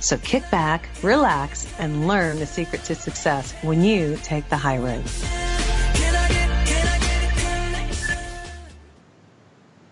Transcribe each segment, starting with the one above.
So kick back, relax, and learn the secret to success when you take the high road.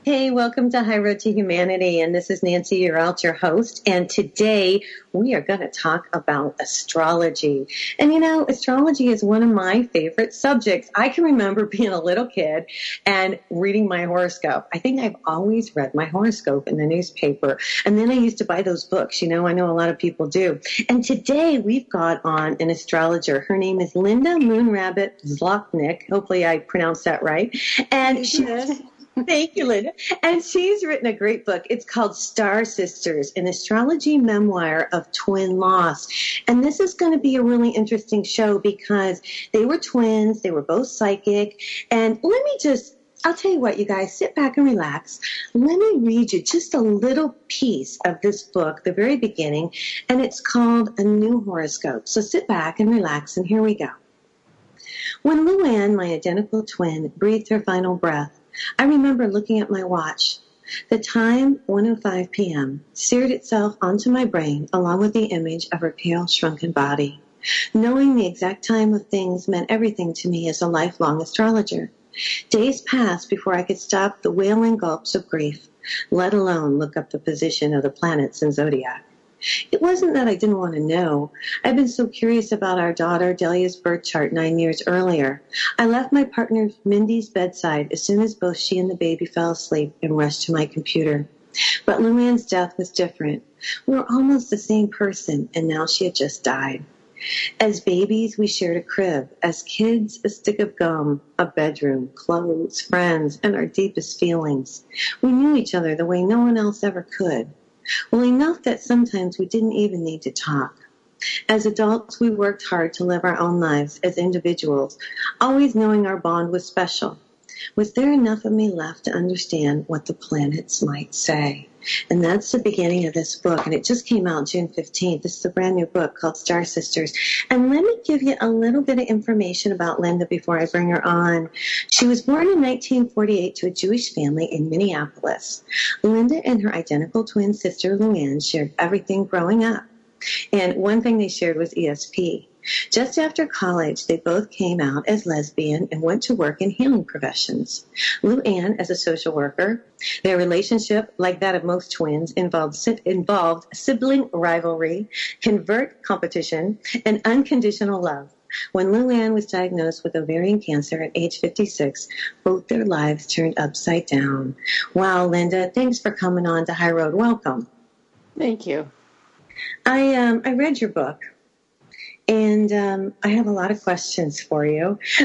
Hey, welcome to High Road to Humanity, and this is Nancy Yearout, your host. And today we are going to talk about astrology. And you know, astrology is one of my favorite subjects. I can remember being a little kid and reading my horoscope. I think I've always read my horoscope in the newspaper, and then I used to buy those books. You know, I know a lot of people do. And today we've got on an astrologer. Her name is Linda Moonrabbit Zlotnick. Hopefully, I pronounced that right. And she's Thank you, Linda. And she's written a great book. It's called Star Sisters, an astrology memoir of twin loss. And this is going to be a really interesting show because they were twins. They were both psychic. And let me just I'll tell you what, you guys, sit back and relax. Let me read you just a little piece of this book, the very beginning, and it's called A New Horoscope. So sit back and relax, and here we go. When Luann, my identical twin, breathed her final breath, I remember looking at my watch. The time, 1.05 p.m., seared itself onto my brain along with the image of her pale, shrunken body. Knowing the exact time of things meant everything to me as a lifelong astrologer. Days passed before I could stop the wailing gulps of grief, let alone look up the position of the planets and zodiac. It wasn't that I didn't want to know. I'd been so curious about our daughter Delia's birth chart nine years earlier. I left my partner Mindy's bedside as soon as both she and the baby fell asleep and rushed to my computer. But Luann's death was different. We were almost the same person, and now she had just died. As babies, we shared a crib. As kids, a stick of gum, a bedroom, clothes, friends, and our deepest feelings. We knew each other the way no one else ever could. Well, enough that sometimes we didn't even need to talk. As adults, we worked hard to live our own lives as individuals, always knowing our bond was special. Was there enough of me left to understand what the planets might say? And that's the beginning of this book. And it just came out June 15th. This is a brand new book called Star Sisters. And let me give you a little bit of information about Linda before I bring her on. She was born in 1948 to a Jewish family in Minneapolis. Linda and her identical twin sister Luann shared everything growing up. And one thing they shared was ESP. Just after college, they both came out as lesbian and went to work in healing professions. Luann as a social worker. Their relationship, like that of most twins, involved, involved sibling rivalry, convert competition, and unconditional love. When Luann was diagnosed with ovarian cancer at age 56, both their lives turned upside down. Wow, Linda, thanks for coming on to High Road. Welcome. Thank you. I um, I read your book, and um, I have a lot of questions for you.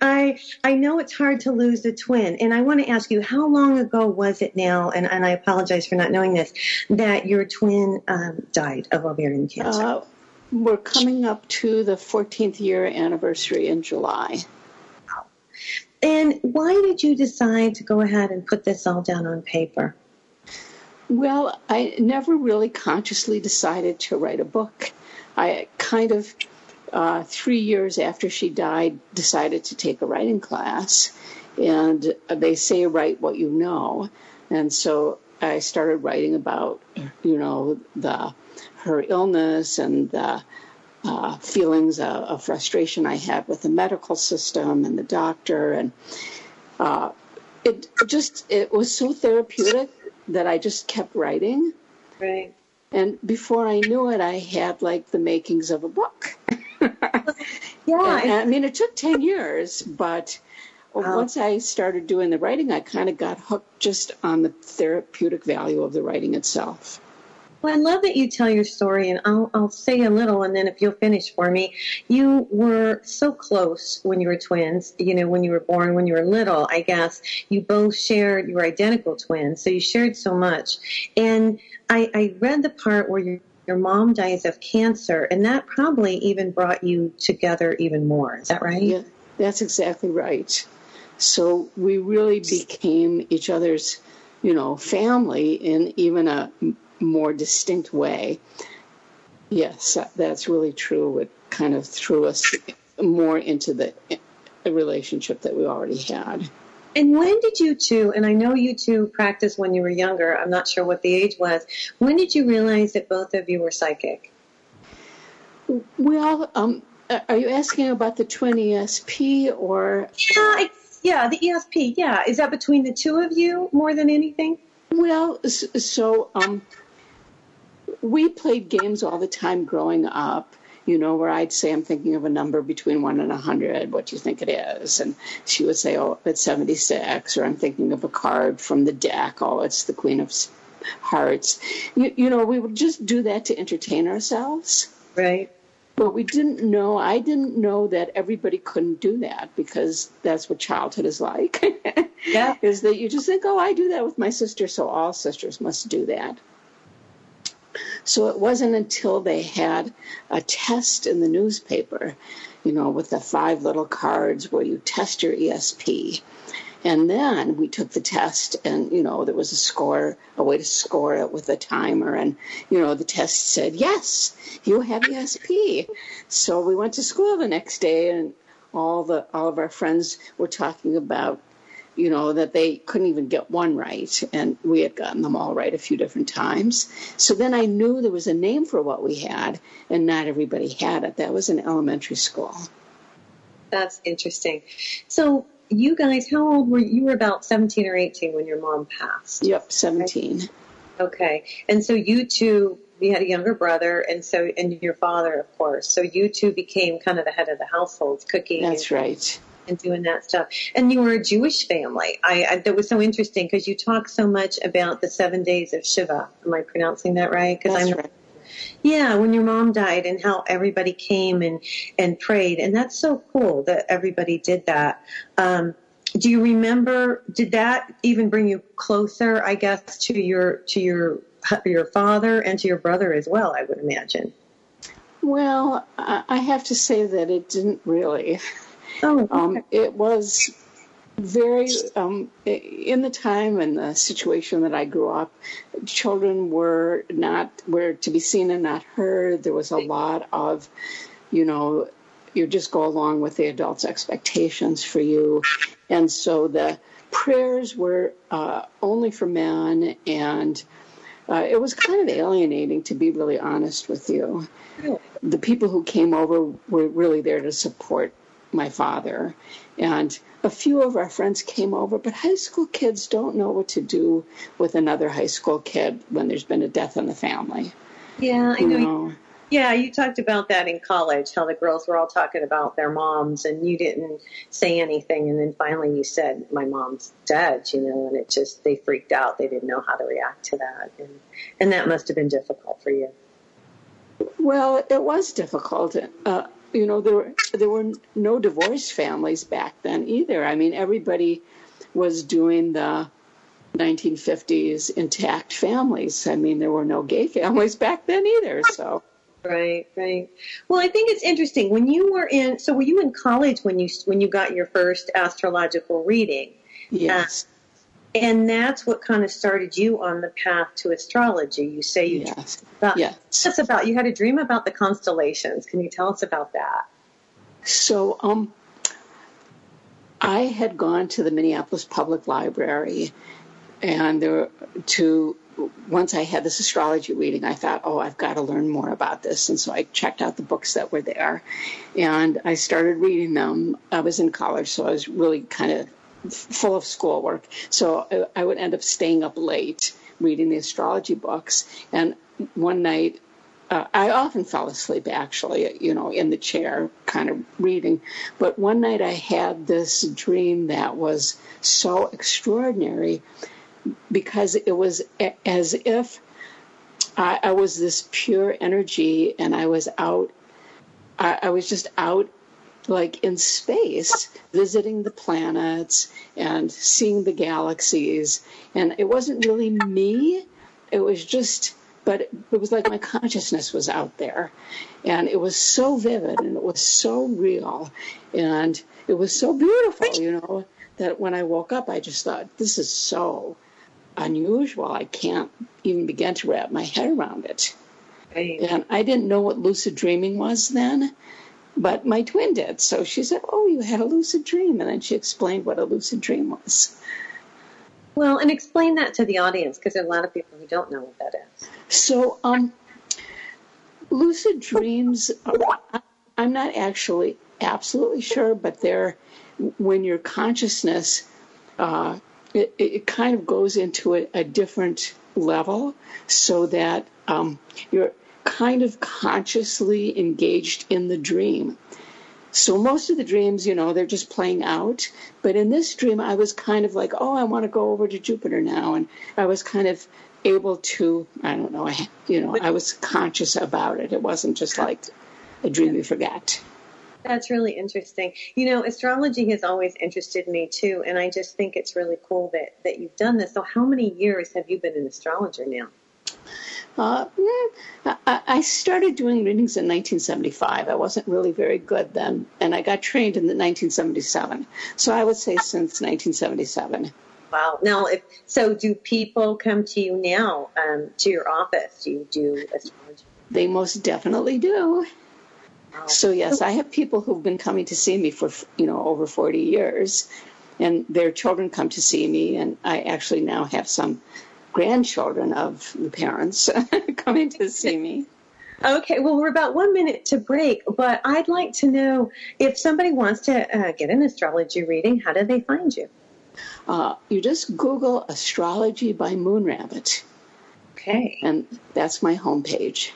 I I know it's hard to lose a twin, and I want to ask you how long ago was it now? And, and I apologize for not knowing this that your twin um, died of ovarian cancer. Uh, we're coming up to the 14th year anniversary in July. And why did you decide to go ahead and put this all down on paper? Well, I never really consciously decided to write a book. I kind of, uh, three years after she died, decided to take a writing class. And they say, write what you know. And so I started writing about, you know, the her illness and the uh, feelings of, of, frustration I had with the medical system and the doctor, and uh, it just it was so therapeutic that I just kept writing. Right. And before I knew it, I had like the makings of a book. yeah. And, I mean, it took 10 years, but wow. once I started doing the writing, I kind of got hooked just on the therapeutic value of the writing itself. Well, I love that you tell your story, and I'll, I'll say a little, and then if you'll finish for me. You were so close when you were twins, you know, when you were born, when you were little, I guess. You both shared, you were identical twins, so you shared so much. And I, I read the part where your your mom dies of cancer, and that probably even brought you together even more. Is that right? Yeah, that's exactly right. So we really became each other's, you know, family in even a more distinct way. Yes, that's really true. It kind of threw us more into the, the relationship that we already had. And when did you two, and I know you two practiced when you were younger, I'm not sure what the age was, when did you realize that both of you were psychic? Well, um, are you asking about the twin ESP or? Yeah, yeah, the ESP, yeah. Is that between the two of you more than anything? Well, so um, we played games all the time growing up you know, where I'd say I'm thinking of a number between one and a hundred. What do you think it is? And she would say, oh, it's 76. Or I'm thinking of a card from the deck. Oh, it's the Queen of Hearts. You, you know, we would just do that to entertain ourselves. Right. But we didn't know, I didn't know that everybody couldn't do that because that's what childhood is like. yeah. Is that you just think, oh, I do that with my sister, so all sisters must do that. So it wasn't until they had a test in the newspaper, you know, with the five little cards where you test your ESP. And then we took the test, and you know there was a score, a way to score it with a timer, and you know the test said yes, you have ESP. So we went to school the next day, and all the all of our friends were talking about you know, that they couldn't even get one right. And we had gotten them all right a few different times. So then I knew there was a name for what we had, and not everybody had it. That was in elementary school. That's interesting. So you guys, how old were you? You were about 17 or 18 when your mom passed. Yep, 17. Okay. And so you two, you had a younger brother and so, and your father, of course. So you two became kind of the head of the household, cooking. That's right and doing that stuff. And you were a Jewish family. I, I that was so interesting because you talk so much about the seven days of Shiva. Am I pronouncing that right? Because I'm right. Yeah, when your mom died and how everybody came and and prayed, and that's so cool that everybody did that. Um, do you remember? Did that even bring you closer? I guess to your to your your father and to your brother as well. I would imagine. Well, I have to say that it didn't really. Oh, okay. um, it was very um, in the time and the situation that I grew up. Children were not were to be seen and not heard. There was a lot of, you know, you just go along with the adults' expectations for you, and so the prayers were uh, only for men and. Uh, it was kind of alienating, to be really honest with you. The people who came over were really there to support my father. And a few of our friends came over, but high school kids don't know what to do with another high school kid when there's been a death in the family. Yeah, I know. You know? Yeah, you talked about that in college, how the girls were all talking about their moms and you didn't say anything. And then finally you said, my mom's dead, you know, and it just, they freaked out. They didn't know how to react to that. And, and that must have been difficult for you. Well, it was difficult. Uh, you know, there were, there were no divorced families back then either. I mean, everybody was doing the 1950s intact families. I mean, there were no gay families back then either. So. Right, right. Well, I think it's interesting when you were in. So, were you in college when you when you got your first astrological reading? Yes. Uh, and that's what kind of started you on the path to astrology. You say you yes. about, yes. About you had a dream about the constellations. Can you tell us about that? So, um, I had gone to the Minneapolis Public Library, and there to once I had this astrology reading, I thought, oh, I've got to learn more about this. And so I checked out the books that were there and I started reading them. I was in college, so I was really kind of full of schoolwork. So I would end up staying up late reading the astrology books. And one night, uh, I often fell asleep actually, you know, in the chair kind of reading. But one night I had this dream that was so extraordinary because it was as if I, I was this pure energy and I was out, I was just out like in space, visiting the planets and seeing the galaxies. And it wasn't really me, it was just but it was like my consciousness was out there. And it was so vivid and it was so real. And it was so beautiful, you know, that when I woke up, I just thought, this is so unusual. I can't even begin to wrap my head around it. Right. And I didn't know what lucid dreaming was then, but my twin did. So she said, Oh, you had a lucid dream. And then she explained what a lucid dream was. Well, and explain that to the audience because there are a lot of people who don't know what that is. So, um, lucid dreams, are, I'm not actually absolutely sure, but they're when your consciousness uh, it, it, kind of goes into a, a different level so that um, you're kind of consciously engaged in the dream. So most of the dreams, you know, they're just playing out. But in this dream, I was kind of like, oh, I want to go over to Jupiter now. And I was kind of able to, I don't know, I, you know, I was conscious about it. It wasn't just like a dream you forgot. That's really interesting. You know, astrology has always interested me too, and I just think it's really cool that, that you've done this. So, how many years have you been an astrologer now? Uh, I started doing readings in 1975. I wasn't really very good then, and I got trained in 1977. So I would say since 1977. Wow. Now, if, so do people come to you now um, to your office? Do you do astrology? They most definitely do. So yes, I have people who've been coming to see me for you know over 40 years, and their children come to see me, and I actually now have some grandchildren of the parents coming to see me. Okay, well, we're about one minute to break, but I'd like to know if somebody wants to uh, get an astrology reading, how do they find you? Uh, you just Google astrology by Moonrabbit. Okay. And that's my homepage.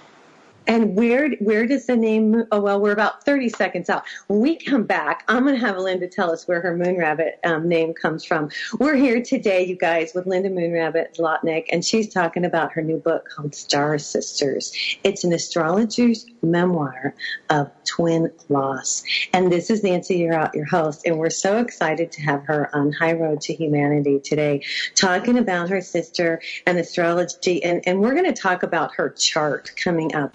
And where where does the name? Oh well, we're about thirty seconds out. When we come back, I'm going to have Linda tell us where her Moonrabbit um, name comes from. We're here today, you guys, with Linda Moonrabbit Zlotnick, and she's talking about her new book called Star Sisters. It's an astrologer's memoir of twin loss. And this is Nancy, your your host, and we're so excited to have her on High Road to Humanity today, talking about her sister and astrology, and and we're going to talk about her chart coming up.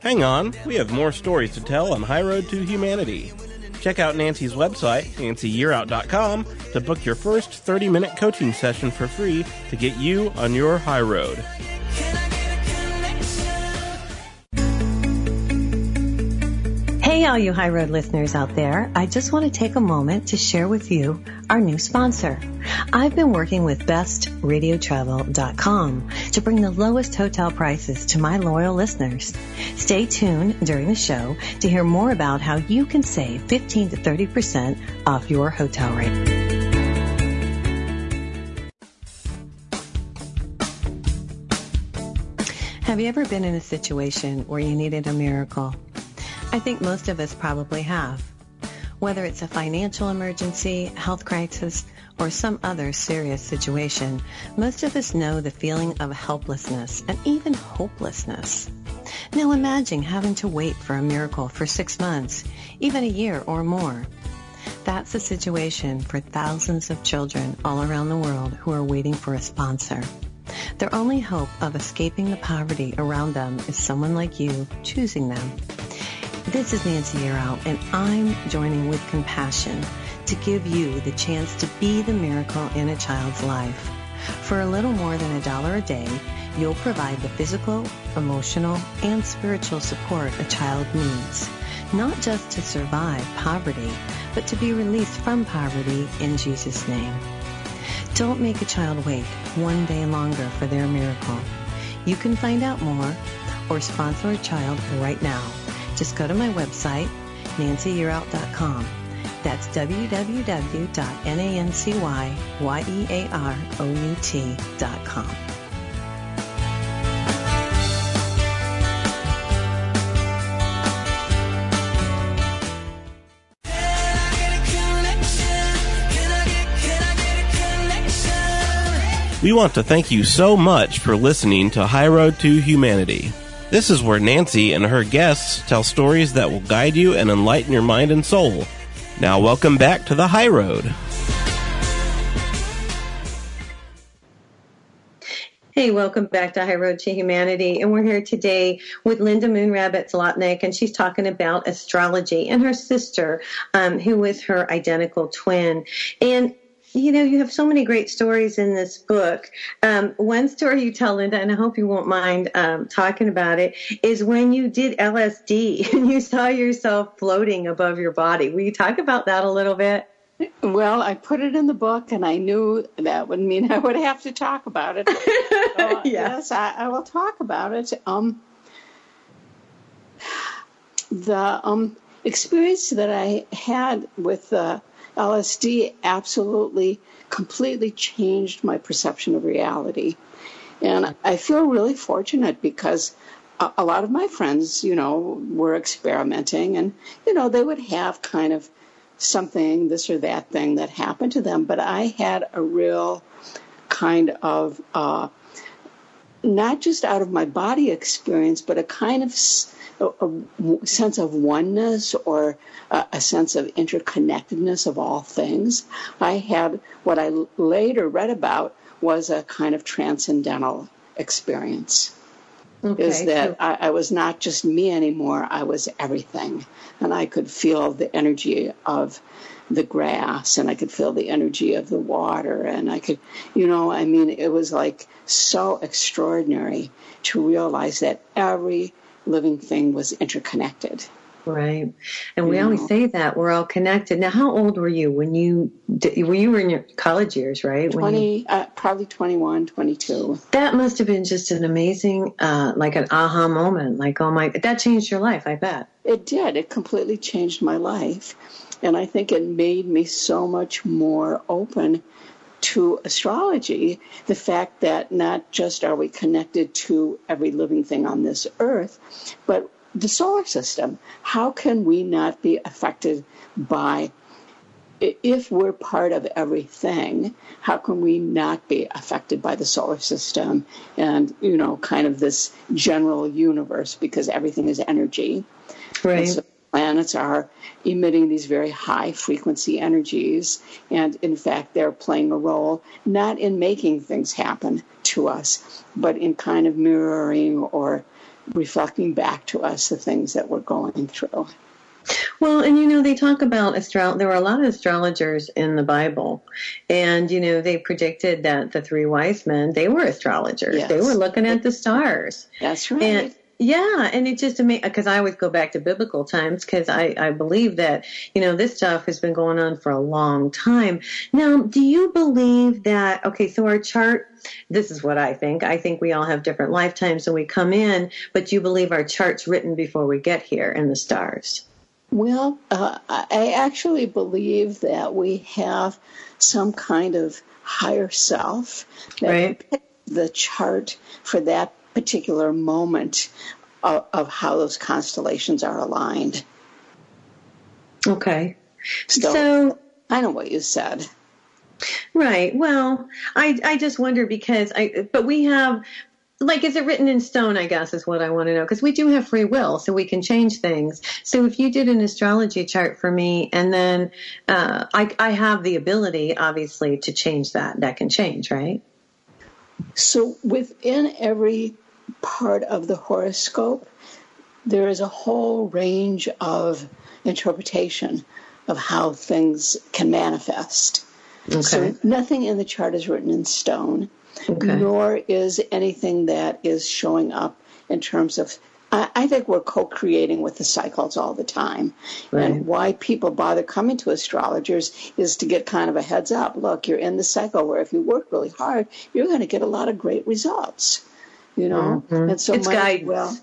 Hang on, we have more stories to tell on High Road to Humanity. Check out Nancy's website, nancyyearout.com, to book your first 30 minute coaching session for free to get you on your high road. Hey, all you High Road listeners out there. I just want to take a moment to share with you our new sponsor. I've been working with bestradiotravel.com to bring the lowest hotel prices to my loyal listeners. Stay tuned during the show to hear more about how you can save 15 to 30% off your hotel rate. Have you ever been in a situation where you needed a miracle? I think most of us probably have. Whether it's a financial emergency, health crisis, or some other serious situation, most of us know the feeling of helplessness and even hopelessness. Now imagine having to wait for a miracle for six months, even a year or more. That's the situation for thousands of children all around the world who are waiting for a sponsor. Their only hope of escaping the poverty around them is someone like you choosing them. This is Nancy Yearout, and I'm joining with compassion to give you the chance to be the miracle in a child's life. For a little more than a dollar a day, you'll provide the physical, emotional, and spiritual support a child needs, not just to survive poverty, but to be released from poverty in Jesus' name. Don't make a child wait one day longer for their miracle. You can find out more or sponsor a child right now just go to my website, nancyyearout.com. That's www.nancyyearout.com. We want to thank you so much for listening to High Road to Humanity. This is where Nancy and her guests tell stories that will guide you and enlighten your mind and soul. Now, welcome back to the High Road. Hey, welcome back to High Road to Humanity. And we're here today with Linda Moonrabbit Zlotnick, and she's talking about astrology and her sister, um, who is her identical twin. And you know, you have so many great stories in this book. Um, one story you tell, Linda, and I hope you won't mind um, talking about it, is when you did LSD and you saw yourself floating above your body. Will you talk about that a little bit? Well, I put it in the book, and I knew that would mean I would have to talk about it. yeah. Yes, I, I, will talk about it. Um, the um, experience that I had with uh, LSD absolutely, completely changed my perception of reality. And I feel really fortunate because a, a lot of my friends, you know, were experimenting and, you know, they would have kind of something, this or that thing that happened to them. But I had a real kind of, uh, not just out of my body experience, but a kind of a, a sense of oneness or a, a, sense of interconnectedness of all things. I had what I later read about was a kind of transcendental experience. Okay. Is that I, I was not just me anymore, I was everything. And I could feel the energy of the grass and I could feel the energy of the water and I could, you know, I mean, it was like so extraordinary to realize that every living thing was interconnected. Right. And we always say that we're all connected. Now, how old were you when you, were you were in your college years, right? 20, you, uh, probably 21, 22. That must have been just an amazing, uh, like an aha moment. Like, oh my, that changed your life, I bet. It did. It completely changed my life. And I think it made me so much more open to astrology the fact that not just are we connected to every living thing on this earth, but the solar system. How can we not be affected by if we're part of everything, how can we not be affected by the solar system and, you know, kind of this general universe because everything is energy. Right. Planets are emitting these very high frequency energies. And in fact, they're playing a role not in making things happen to us, but in kind of mirroring or reflecting back to us the things that we're going through. Well, and you know, they talk about astro. There were a lot of astrologers in the Bible, and you know, they predicted that the three wise men they were astrologers. Yes. They were looking at the stars. That's right. And yeah, and it just amazing because I always go back to biblical times because I, I believe that you know this stuff has been going on for a long time. Now, do you believe that? Okay, so our chart. This is what I think. I think we all have different lifetimes when we come in, but you believe our chart's written before we get here in the stars. Well, uh, I actually believe that we have some kind of higher self that right. the chart for that particular moment of, of how those constellations are aligned. Okay. So, so I know what you said. Right. Well, I I just wonder because I but we have like is it written in stone i guess is what i want to know because we do have free will so we can change things so if you did an astrology chart for me and then uh, I, I have the ability obviously to change that that can change right so within every part of the horoscope, there is a whole range of interpretation of how things can manifest. Okay. So nothing in the chart is written in stone, okay. nor is anything that is showing up in terms of. I, I think we're co-creating with the cycles all the time, right. and why people bother coming to astrologers is to get kind of a heads up. Look, you're in the cycle where if you work really hard, you're going to get a lot of great results you know. Mm-hmm. And so it's guidance. Well,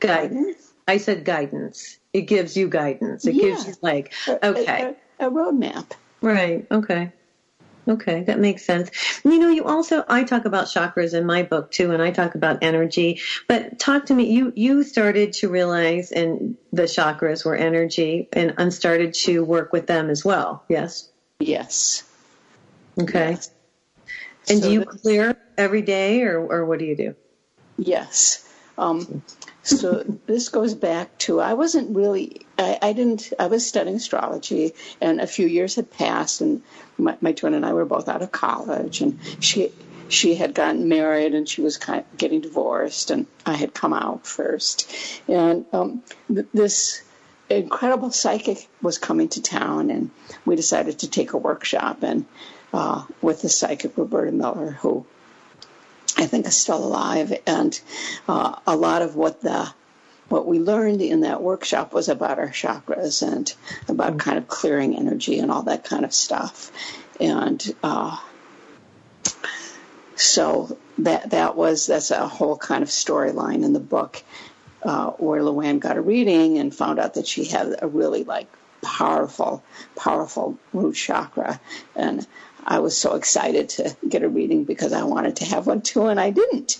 guidance. I said guidance. It gives you guidance. It yeah. gives you like okay, a, a, a roadmap. Right. Okay. Okay, that makes sense. You know, you also I talk about chakras in my book too, and I talk about energy. But talk to me. You you started to realize, and the chakras were energy, and, and started to work with them as well. Yes. Yes. Okay. Yes. And so do you clear every day, or, or what do you do? Yes. Um, so this goes back to I wasn't really I, I, didn't I was studying astrology and a few years had passed and my, my twin and I were both out of college and she she had gotten married and she was kind of getting divorced, and I had come out first. And um, th- this incredible psychic was coming to town, and we decided to take a workshop and uh, with the psychic Roberta Miller, who I think is still alive, and uh, a lot of what the what we learned in that workshop was about our chakras and about mm-hmm. kind of clearing energy and all that kind of stuff, and uh, so that that was that's a whole kind of storyline in the book uh, where Luann got a reading and found out that she had a really like powerful, powerful root chakra, and I was so excited to get a reading because I wanted to have one too, and I didn't.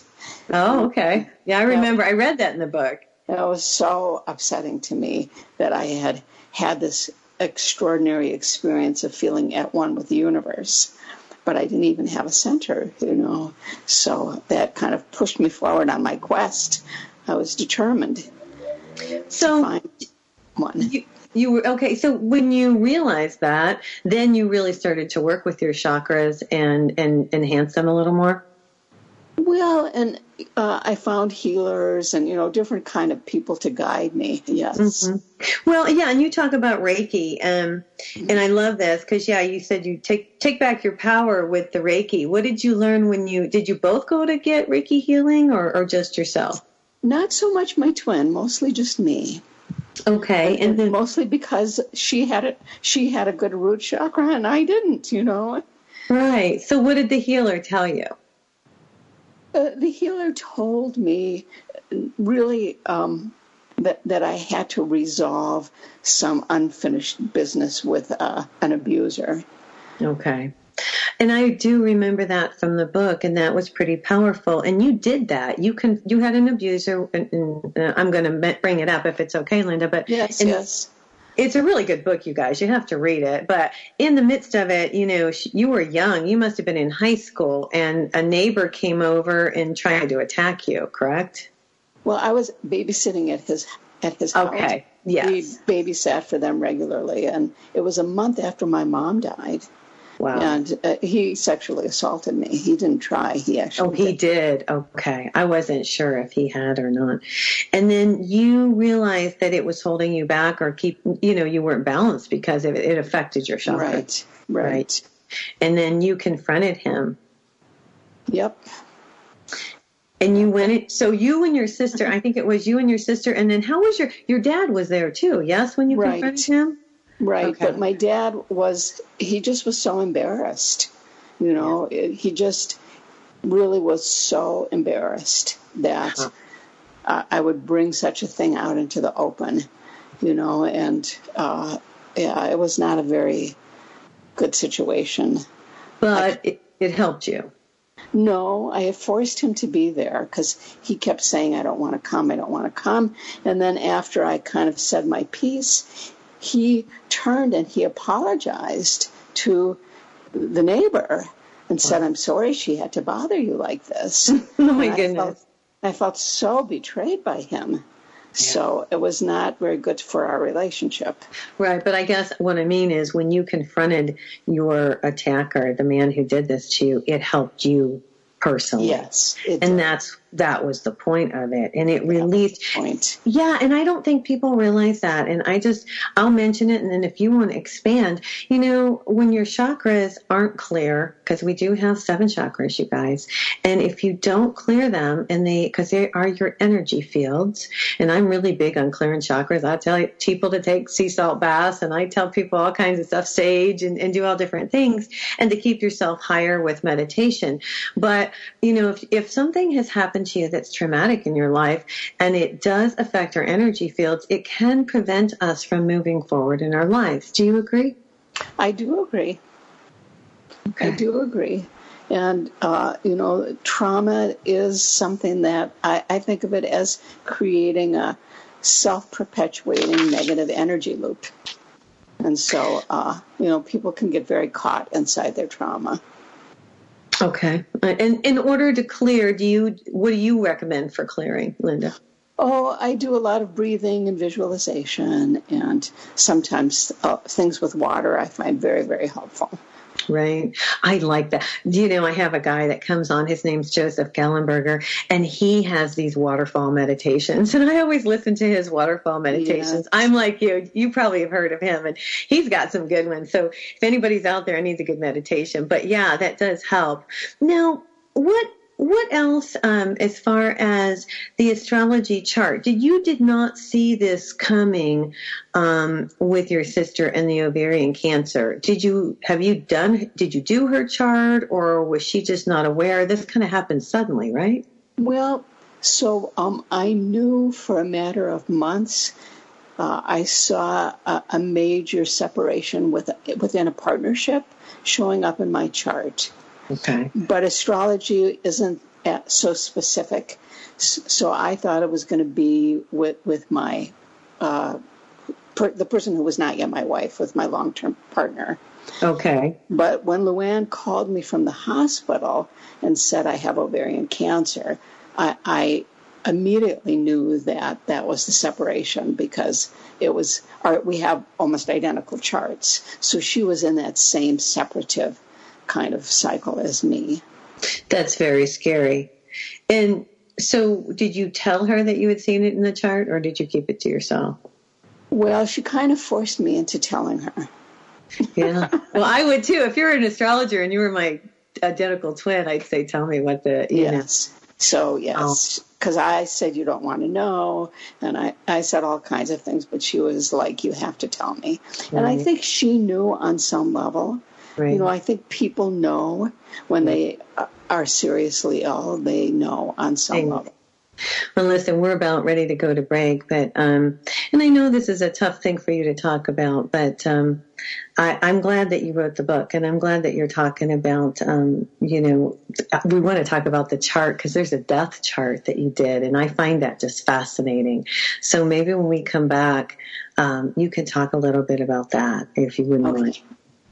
Oh, okay. Yeah, I remember. I read that in the book. It was so upsetting to me that I had had this extraordinary experience of feeling at one with the universe, but I didn't even have a center, you know. So that kind of pushed me forward on my quest. I was determined so, to find one. You, you were okay. So when you realized that, then you really started to work with your chakras and and enhance them a little more. Well, and uh, I found healers and you know different kind of people to guide me. Yes. Mm-hmm. Well, yeah, and you talk about Reiki, um, and I love this because yeah, you said you take take back your power with the Reiki. What did you learn when you did you both go to get Reiki healing or, or just yourself? Not so much my twin, mostly just me. Okay, and, then mostly because she had a, she had a good root chakra and I didn't, you know. Right. So, what did the healer tell you? Uh, the healer told me really um, that that I had to resolve some unfinished business with uh, an abuser. Okay. And I do remember that from the book, and that was pretty powerful. And you did that. You can. You had an abuser, and, and uh, I'm going to bring it up if it's okay, Linda. But yes, yes. It's a really good book, you guys. You have to read it. But in the midst of it, you know, you were young. You must have been in high school, and a neighbor came over and tried to attack you. Correct? Well, I was babysitting at his at his house. Okay. Yes. We babysat for them regularly, and it was a month after my mom died. Wow. And uh, he sexually assaulted me. He didn't try. He actually. Oh, he did. did. Okay. I wasn't sure if he had or not. And then you realized that it was holding you back or keep, you know, you weren't balanced because it, it affected your chakra. Right. right. Right. And then you confronted him. Yep. And you went so you and your sister, I think it was you and your sister, and then how was your, your dad was there too, yes, when you right. confronted him? Right, okay. but my dad was, he just was so embarrassed. You know, yeah. it, he just really was so embarrassed that huh. uh, I would bring such a thing out into the open, you know, and uh, yeah, it was not a very good situation. But I, it, it helped you. No, I forced him to be there because he kept saying, I don't want to come, I don't want to come. And then after I kind of said my piece, he turned and he apologized to the neighbor and said, I'm sorry she had to bother you like this. oh my goodness. I felt, I felt so betrayed by him. So it was not very good for our relationship. Right, but I guess what I mean is when you confronted your attacker, the man who did this to you, it helped you personally. Yes. And that's that was the point of it. And it released point. Yeah, and I don't think people realize that. And I just I'll mention it and then if you want to expand, you know, when your chakras aren't clear, because we do have seven chakras, you guys, and if you don't clear them and they because they are your energy fields, and I'm really big on clearing chakras. I tell people to take sea salt baths and I tell people all kinds of stuff, sage and, and do all different things and to keep yourself higher with meditation. But, you know, if if something has happened happened to you that's traumatic in your life and it does affect our energy fields, it can prevent us from moving forward in our lives. Do you agree? I do agree. Okay. I do agree. And, uh, you know, trauma is something that I, I think of it as creating a self perpetuating negative energy loop. And so, uh, you know, people can get very caught inside their trauma. Okay. And in order to clear, do you what do you recommend for clearing, Linda? Oh, I do a lot of breathing and visualization, and sometimes uh, things with water I find very, very helpful. Right. I like that. Do you know, I have a guy that comes on, his name's Joseph Gallenberger, and he has these waterfall meditations. And I always listen to his waterfall meditations. I'm like you, you probably have heard of him, and he's got some good ones. So if anybody's out there and needs a good meditation, but yeah, that does help. Now, what what else um, as far as the astrology chart? Did you did not see this coming um, with your sister and the ovarian cancer. Did you have you done did you do her chart or was she just not aware? This kind of happened suddenly right? Well so um, i knew for a matter of months uh, I saw a, a major separation with, within a partnership showing up in my chart. Okay. But astrology isn't so specific. So I thought it was going to be with with my uh, per, the person who was not yet my wife, with my long term partner. Okay. But when Luann called me from the hospital and said I have ovarian cancer, I, I immediately knew that that was the separation because it was our, we have almost identical charts. So she was in that same separative kind of cycle as me. That's very scary. And so, did you tell her that you had seen it in the chart, or did you keep it to yourself? Well, she kind of forced me into telling her. yeah. Well, I would too. If you're an astrologer and you were my identical twin, I'd say, tell me what the, yes. Know. So, yes. Because oh. I said, you don't want to know. And I, I said all kinds of things, but she was like, you have to tell me. Right. And I think she knew on some level. Right. You know, I think people know when they are seriously ill, they know on some level. Well, listen, we're about ready to go to break, but um, and I know this is a tough thing for you to talk about, but um, I, I'm glad that you wrote the book, and I'm glad that you're talking about, um, you know, we want to talk about the chart because there's a death chart that you did, and I find that just fascinating. So maybe when we come back, um, you can talk a little bit about that if you wouldn't okay. mind.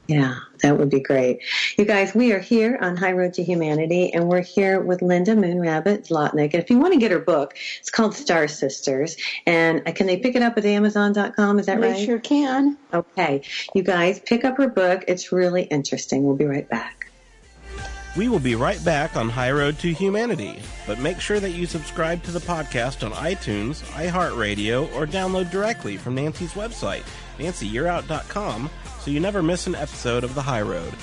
Yeah, that would be great. You guys, we are here on High Road to Humanity, and we're here with Linda Moonrabbit Zlotnick. And if you want to get her book, it's called Star Sisters. And uh, can they pick it up at Amazon.com? Is that they right? They sure can. Okay. You guys, pick up her book. It's really interesting. We'll be right back. We will be right back on High Road to Humanity, but make sure that you subscribe to the podcast on iTunes, iHeartRadio, or download directly from Nancy's website, nancyyearout.com so you never miss an episode of The High Road.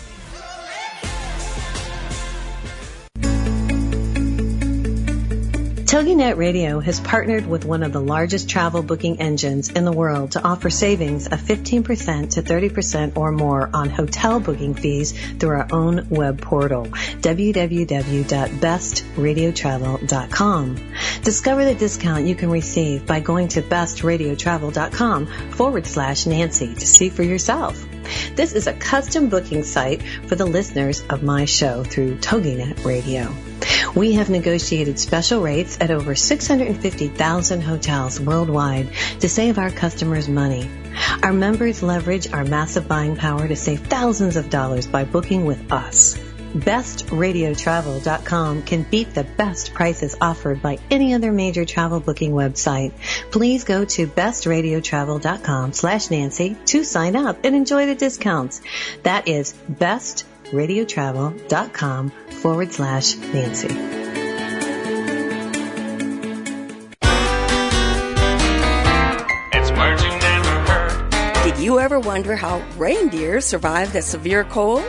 TogiNet Radio has partnered with one of the largest travel booking engines in the world to offer savings of 15% to 30% or more on hotel booking fees through our own web portal, www.bestradiotravel.com. Discover the discount you can receive by going to bestradiotravel.com forward slash Nancy to see for yourself. This is a custom booking site for the listeners of my show through TogiNet Radio. We have negotiated special rates at over 650,000 hotels worldwide to save our customers money. Our members leverage our massive buying power to save thousands of dollars by booking with us. BestRadioTravel.com can beat the best prices offered by any other major travel booking website. Please go to BestRadioTravel.com slash Nancy to sign up and enjoy the discounts. That is BestRadioTravel.com forward slash Nancy. Did you ever wonder how reindeer survive the severe cold?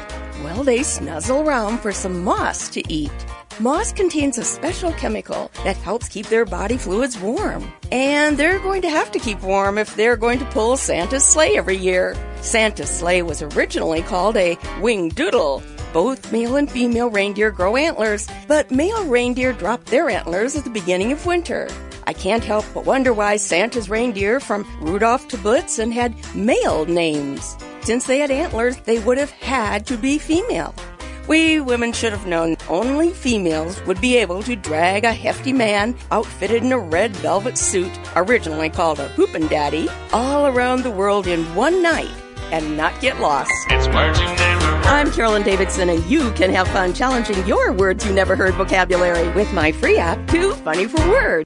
Well, they snuzzle around for some moss to eat. Moss contains a special chemical that helps keep their body fluids warm. And they're going to have to keep warm if they're going to pull Santa's sleigh every year. Santa's sleigh was originally called a wing doodle. Both male and female reindeer grow antlers, but male reindeer drop their antlers at the beginning of winter. I can't help but wonder why Santa's reindeer from Rudolph to Blitzen had male names. Since they had antlers, they would have had to be female. We women should have known only females would be able to drag a hefty man outfitted in a red velvet suit, originally called a hoopin' daddy, all around the world in one night and not get lost. It's I'm Carolyn Davidson, and you can have fun challenging your words you never heard vocabulary with my free app, Too Funny for Words.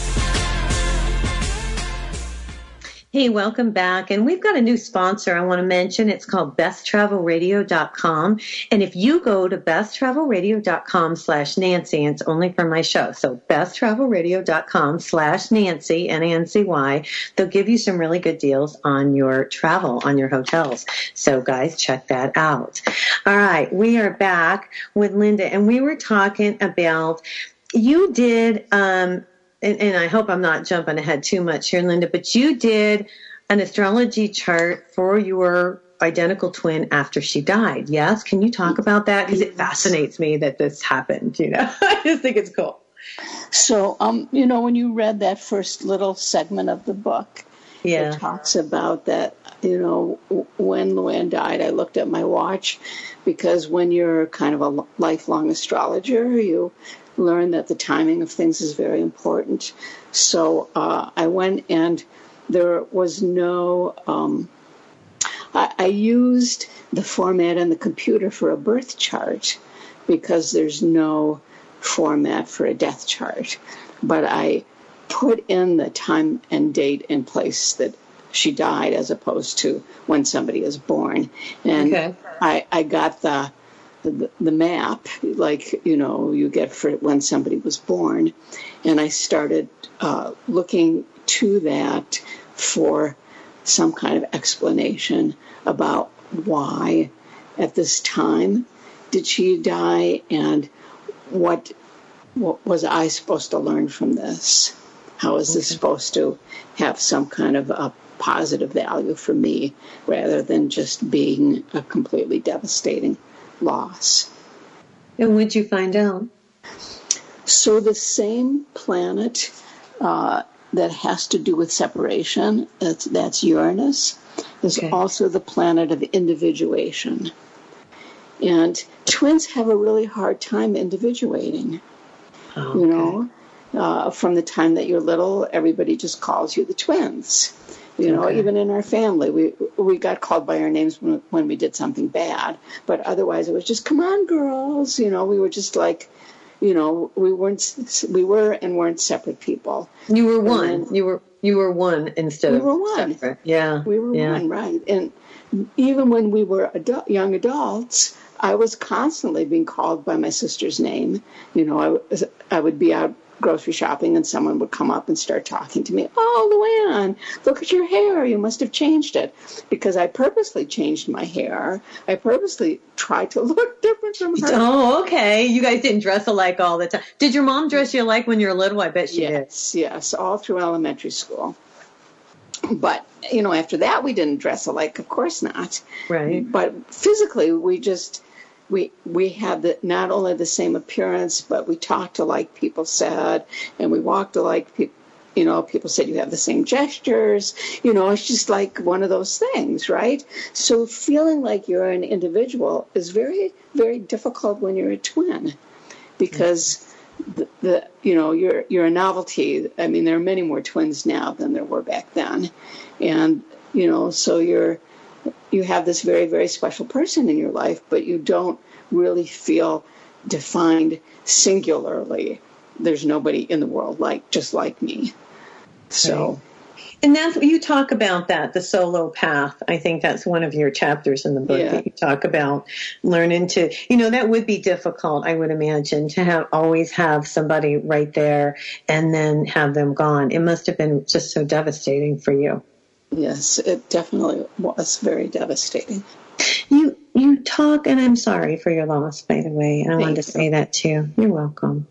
Hey, welcome back. And we've got a new sponsor I want to mention. It's called besttravelradio.com. And if you go to besttravelradio.com slash Nancy, it's only for my show. So besttravelradio.com slash Nancy, N-A-N-C-Y, they'll give you some really good deals on your travel, on your hotels. So guys, check that out. All right. We are back with Linda and we were talking about you did um, and, and I hope I'm not jumping ahead too much here, Linda, but you did an astrology chart for your identical twin after she died. Yes. Can you talk about that? Because it fascinates me that this happened, you know, I just think it's cool. So, um, you know, when you read that first little segment of the book, yeah. it talks about that, you know, when Luann died, I looked at my watch because when you're kind of a lifelong astrologer, you learn that the timing of things is very important. So uh, I went and there was no. Um, I, I used the format on the computer for a birth chart because there's no format for a death chart. But I put in the time and date and place that she died as opposed to when somebody is born. And okay. I, I got the the, the map, like you know you get for when somebody was born, and I started uh, looking to that for some kind of explanation about why at this time did she die and what, what was I supposed to learn from this? How is this supposed to have some kind of a positive value for me rather than just being a completely devastating loss. And what'd you find out? So the same planet uh, that has to do with separation, that's, that's Uranus, is okay. also the planet of individuation. And twins have a really hard time individuating. Okay. You know, uh, from the time that you're little, everybody just calls you the twins. You know, okay. even in our family, we we got called by our names when, when we did something bad, but otherwise it was just "Come on, girls." You know, we were just like, you know, we weren't we were and weren't separate people. You were one. Then, you were you were one instead we of were one. Separate. Yeah, we were yeah. one, right? And even when we were adult, young adults, I was constantly being called by my sister's name. You know, I, was, I would be out grocery shopping and someone would come up and start talking to me. Oh, Luann, look at your hair. You must have changed it. Because I purposely changed my hair. I purposely tried to look different from her. Oh, okay. You guys didn't dress alike all the time. Did your mom dress you alike when you were little? I bet she yes, did. Yes, yes, all through elementary school. But, you know, after that, we didn't dress alike. Of course not. Right. But physically, we just we we had the, not only the same appearance, but we talked alike. People said, and we walked alike. People, you know, people said you have the same gestures. You know, it's just like one of those things, right? So feeling like you're an individual is very very difficult when you're a twin, because. The, the, you know you're you're a novelty. I mean, there are many more twins now than there were back then, and you know, so you're you have this very, very special person in your life, but you don't really feel defined singularly. There's nobody in the world like just like me. So. And that's you talk about that, the solo path. I think that's one of your chapters in the book yeah. that you talk about learning to, you know, that would be difficult, I would imagine, to have always have somebody right there and then have them gone. It must have been just so devastating for you. Yes, it definitely was very devastating. You you talk, and I'm sorry for your loss, by the way. I wanted to say that too. You're welcome.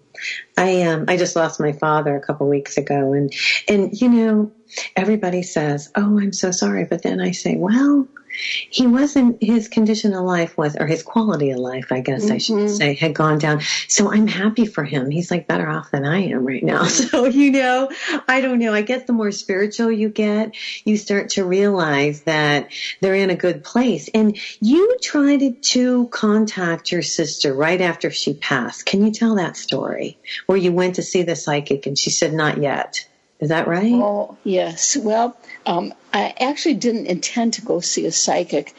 I um I just lost my father a couple weeks ago, and and you know everybody says, "Oh, I'm so sorry," but then I say, "Well." He wasn't his condition of life was or his quality of life i guess mm-hmm. i should mm-hmm. say had gone down. So i'm happy for him. He's like better off than i am right now. So you know i don't know. I guess the more spiritual you get you start to realize that they're in a good place. And you tried to contact your sister right after she passed. Can you tell that story? Where you went to see the psychic and she said not yet Is that right? Oh, yes. Well, um, I actually didn't intend to go see a psychic,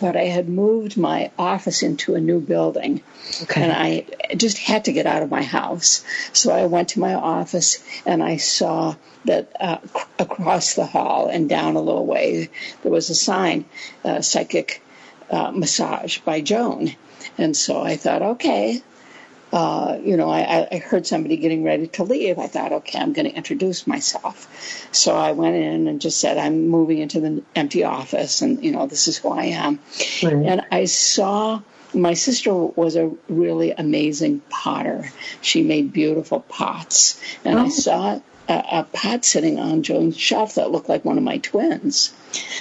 but I had moved my office into a new building. Okay. And I just had to get out of my house. So I went to my office and I saw that uh, across the hall and down a little way, there was a sign, uh, psychic uh, massage by Joan. And so I thought, okay, uh, you know, I, I heard somebody getting ready to leave. I thought, okay, I'm going to introduce myself. So I went in and just said, I'm moving into the empty office, and you know, this is who I am. Right. And I saw my sister was a really amazing potter. She made beautiful pots, and Oh. I saw a, a pot sitting on Joan's shelf that looked like one of my twins.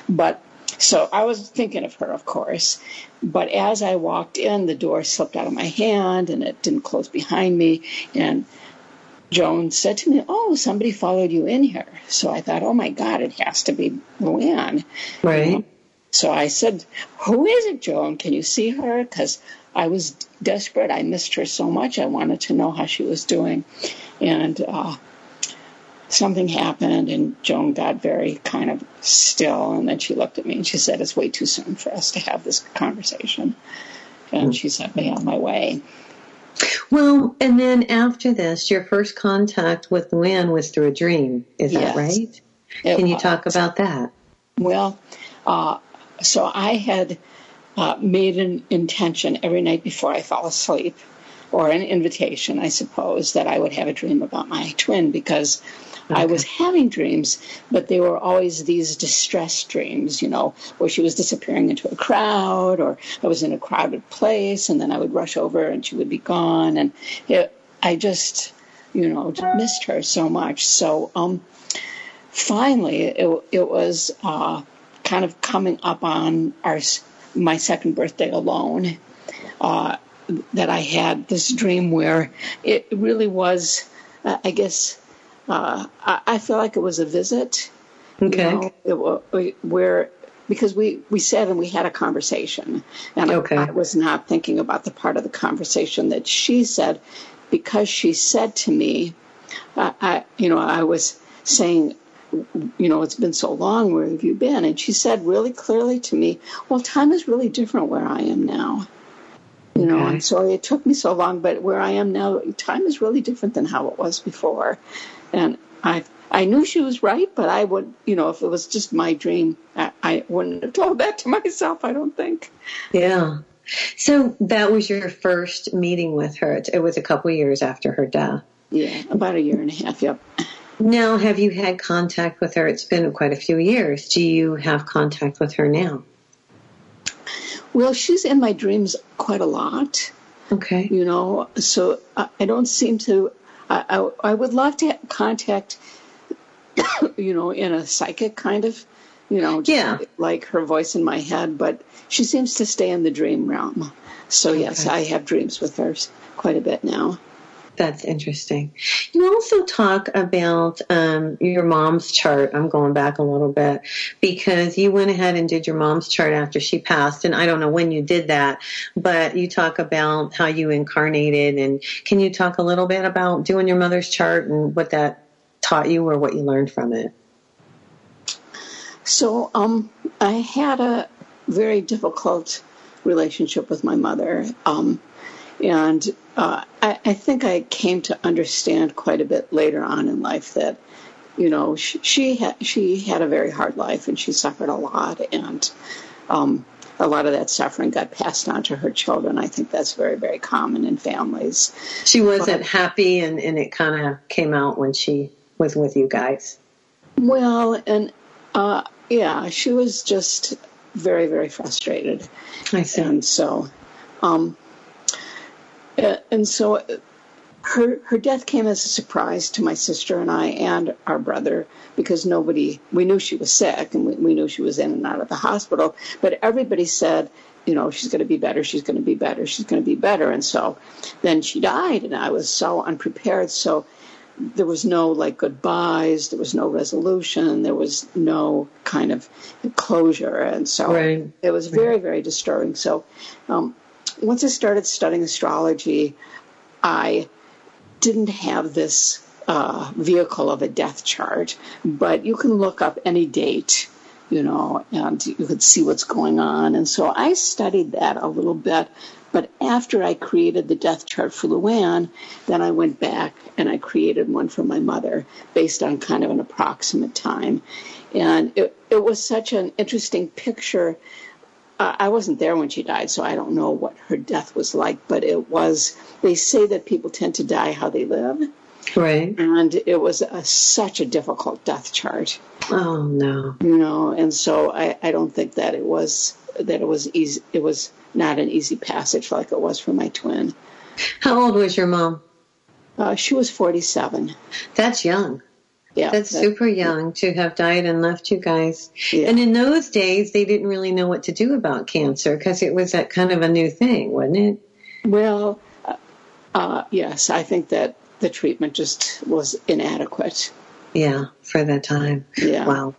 But so I was thinking of her, of course. But as I walked in, the door slipped out of my hand and it didn't close behind me. And Joan said to me, Oh, somebody followed you in here. So I thought, Oh my God, it has to be Luann. Right. So I said, Who is it, Joan? Can you see her? Because I was desperate. I missed her so much. I wanted to know how she was doing. And uh, something happened, and Joan got very kind of still. And then she looked at me and she said, It's way too soon for us to have this conversation. And she sent me on my way. Well, and then after this, your first contact with Luann was through a dream. Is that right? Can you was. talk about that? Well, uh, so I had uh, made an intention every night before I fell asleep, or an invitation, I suppose, that I would have a dream about my twin because I was having dreams, but they were always these distress dreams, you know, where she was disappearing into a crowd, or I was in a crowded place, and then I would rush over and she would be gone, and it, I just, you know, missed her so much. So, um, finally, it, it was uh, kind of coming up on our my second birthday alone uh, that I had this dream where it really was, uh, I guess, uh, I, I feel like it was a visit. you know, it, where because we we sat and we had a conversation, and Okay. I, I was not thinking about the part of the conversation that she said, because she said to me, I, I you know, I was saying, you know, it's been so long. Where have you been? And she said really clearly to me, well, time is really different where I am now. You know, Okay. I'm sorry it took me so long, but where I am now, time is really different than how it was before. And I, I knew she was right, but I would, you know, if it was just my dream, I, I wouldn't have told that to myself. I don't think. Yeah. So that was your first meeting with her. It was a couple years after her death. Yeah, about a year and a half. Yep. Now, have you had contact with her? It's been quite a few years. Do you have contact with her now? Well, she's in my dreams quite a lot. Okay. you know so i, I don't seem to I, I, I would love to contact you know in a psychic kind of you know just Yeah. like her voice in my head but she seems to stay in the dream realm. So yes i have dreams with her quite a bit now That's interesting. You also talk about um, your mom's chart. I'm going back a little bit because you went ahead and did your mom's chart after she passed, and I don't know when you did that, but you talk about how you incarnated. And can you talk a little bit about doing your mother's chart and what that taught you or what you learned from it? So um, I had a very difficult relationship with my mother, um, and uh, I, I think I came to understand quite a bit later on in life that you know she she had she had a very hard life and she suffered a lot and um, a lot of that suffering got passed on to her children. I think that's very very common in families. She wasn't happy, and, and it kind of came out when she was with you guys. Well, and uh, yeah, she was just very very frustrated. I see. and so um and so uh, her her death came as a surprise to my sister and I and our brother because nobody we knew she was sick and we, we knew she was in and out of the hospital but everybody said you know she's going to be better she's going to be better she's going to be better. And so then she died and I was so unprepared. So there was no like goodbyes there was no resolution there was no kind of closure. And so Right. it was very very disturbing. So um, once i started studying astrology i didn't have this uh, vehicle of a death chart, but you can look up any date, you know, and you could see what's going on. And so I studied that a little bit. But after I created the death chart for Luann, then I went back and I created one for my mother based on kind of an approximate time. And it, it was such an interesting picture. Uh, I wasn't there when she died, so I don't know what her death was like, but it was, they say that people tend to die how they live. Right. And it was a, such a difficult death chart. Oh no. You know, and so I, I don't think that it was that it was easy it was not an easy passage like it was for my twin. How old was your mom? Uh, she was 47. That's young. Yeah. That's that- super young to have died and left you guys. Yeah. And in those days, they didn't really know what to do about cancer because it was that kind of a new thing, wasn't it? Well, uh, uh, yes, I think that the treatment just was inadequate. Yeah, for that time. Yeah. Wow.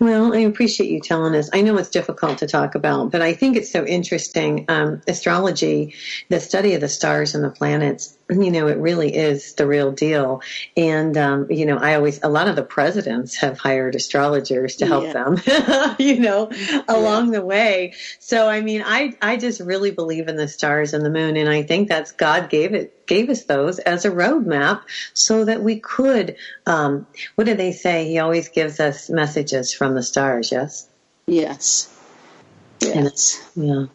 Well, I appreciate you telling us. I know it's difficult to talk about, but I think it's so interesting. Um, astrology, the study of the stars and the planets, you know, it really is the real deal. And, um, you know, I always, a lot of the presidents have hired astrologers to help Yeah. them, you know, along the way. So, I mean, I, I just really believe in the stars and the moon. And I think that's God gave it, gave us those as a roadmap so that we could, um, what do they say? He always gives us messages from the stars. Yes. Yes. Yes. Yeah.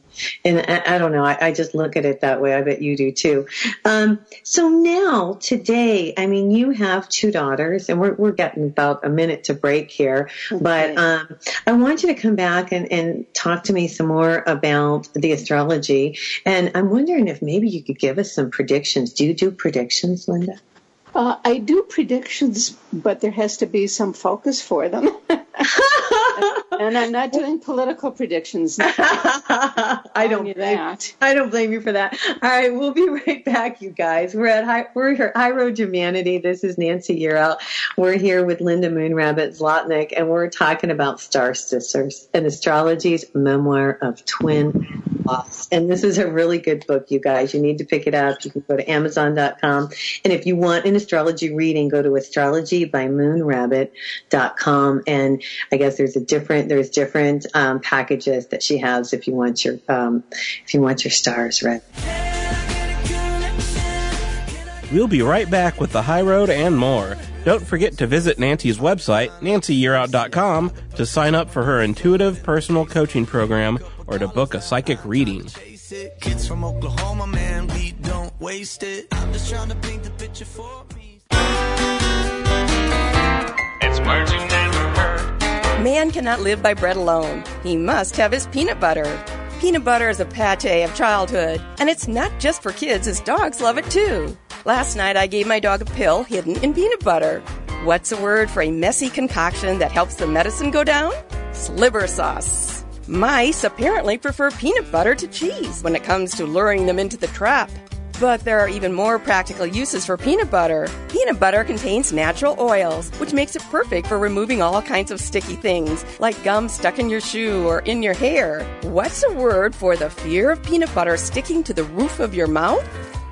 And I, I don't know. I, I just look at it that way. I bet you do too. Um, so now today, I mean, you have two daughters and we're, we're getting about a minute to break here, but, um, I want you to come back and, and talk to me some more about the astrology. And I'm wondering if maybe you could give us some predictions. Do you do predictions, Linda? Uh, I do predictions, but there has to be some focus for them. and I'm not doing political predictions. I don't blame that. I don't blame you for that. All right, we'll be right back, you guys. We're at High, we're here at High Road Humanity. This is Nancy Yearout. We're here with Linda Moonrabbit Zlotnick, and we're talking about Star Sisters and astrology's memoir of twin loss. And this is a really good book, you guys. You need to pick it up. You can go to Amazon.com, and if you want an astrology reading, go to astrologybymoonrabbit.com. And I guess there's a different there's different um, packages that she has if you want your um, if you want your stars read. We'll be right back with the high road and more. Don't forget to visit Nancy's website, nancyyearout.com, to sign up for her intuitive personal coaching program or to book a psychic reading. Kids from Oklahoma, man, we don't waste it. I'm just trying to paint the picture for me. It's words you never heard. Man cannot live by bread alone. He must have his peanut butter. Peanut butter is a pate of childhood, and it's not just for kids, as dogs love it too. Last night I gave my dog a pill hidden in peanut butter. What's a word for a messy concoction that helps the medicine go down? Sliver sauce. Mice apparently prefer peanut butter to cheese when it comes to luring them into the trap. But there are even more practical uses for peanut butter. Peanut butter contains natural oils, which makes it perfect for removing all kinds of sticky things, like gum stuck in your shoe or in your hair. What's a word for the fear of peanut butter sticking to the roof of your mouth?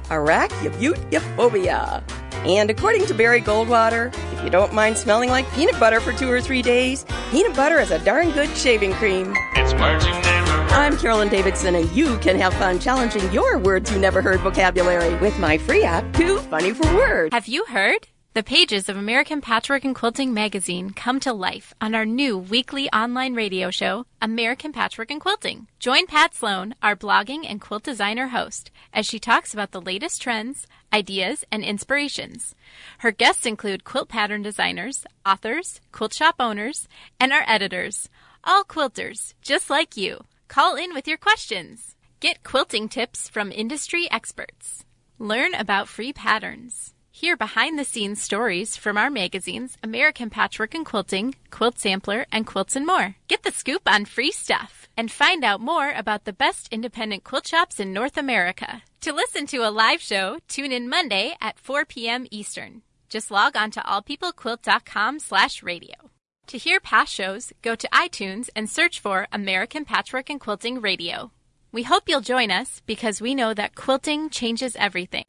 Arachibutyrophobia. And according to Barry Goldwater, if you don't mind smelling like peanut butter for two or three days, peanut butter is a darn good shaving cream. It's words you never heard. I'm Carolyn Davidson, and you can have fun challenging your words you never heard vocabulary with my free app, Too Funny for Words. Have you heard? The pages of American Patchwork and Quilting magazine come to life on our new weekly online radio show, American Patchwork and Quilting. Join Pat Sloan, our blogging and quilt designer host, as she talks about the latest trends, ideas, and inspirations. Her guests include quilt pattern designers, authors, quilt shop owners, and our editors, all quilters, just like you. Call in with your questions. Get quilting tips from industry experts. Learn about free patterns. Hear behind the scenes stories from our magazines American Patchwork and Quilting, Quilt Sampler, and Quilts and More. Get the scoop on free stuff and find out more about the best independent quilt shops in North America. To listen to a live show, tune in Monday at 4 p.m. Eastern. Just log on to allpeoplequilt.com slash radio. To hear past shows, go to iTunes and search for American Patchwork and Quilting Radio. We hope you'll join us because we know that quilting changes everything.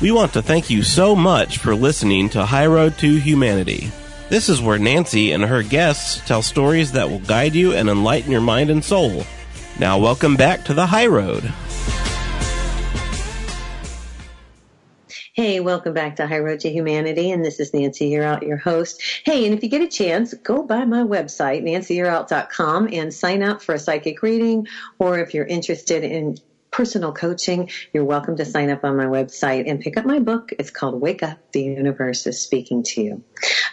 We want to thank you so much for listening to High Road to Humanity. This is where Nancy and her guests tell stories that will guide you and enlighten your mind and soul. Now, welcome back to the High Road. Hey, welcome back to High Road to Humanity, and this is Nancy Yearout, your host. Hey, and if you get a chance, go by my website, nancyyearout.com, and sign up for a psychic reading, or if you're interested in personal coaching, you're welcome to sign up on my website and pick up my book. It's called Wake Up, the Universe is Speaking to You.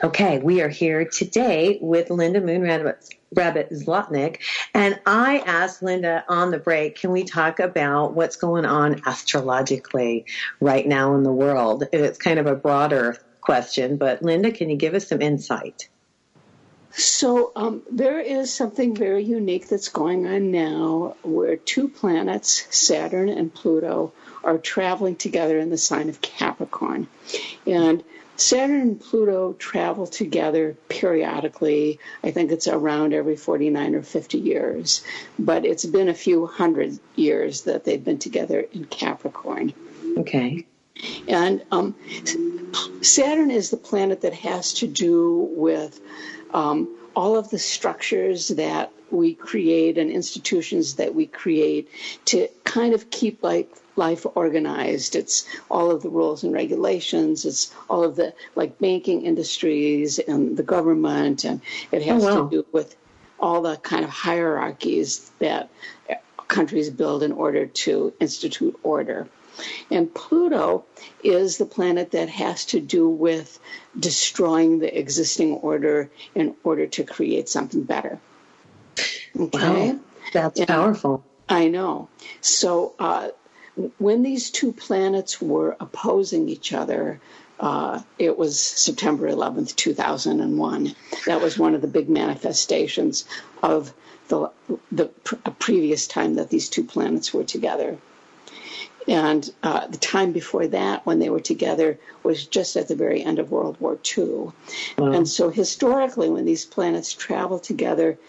Okay, we are here today with Linda Moon Rabbit Zlotnick. And I asked Linda on the break, can we talk about what's going on astrologically right now in the world? It's kind of a broader question, but Linda, can you give us some insight? So um, there is something very unique that's going on now where two planets, Saturn and Pluto, are traveling together in the sign of Capricorn. And Saturn and Pluto travel together periodically. I think it's around every 49 or 50 years, but it's been a few hundred years that they've been together in Capricorn. Okay. And um, Saturn is the planet that has to do with um, all of the structures that we create and institutions that we create to kind of keep like life organized. It's all of the rules and regulations. It's all of the like banking industries and the government, and it has oh, wow. to do with all the kind of hierarchies that countries build in order to institute order. And Pluto is the planet that has to do with destroying the existing order in order to create something better. Okay. Wow, that's and powerful. I know. So uh, when these two planets were opposing each other, uh, it was September 11th, 2001. That was one of the big manifestations of the, the pr- previous time that these two planets were together. And uh, the time before that, when they were together, was just at the very end of World War II. Wow. And so, historically, when these planets travel together,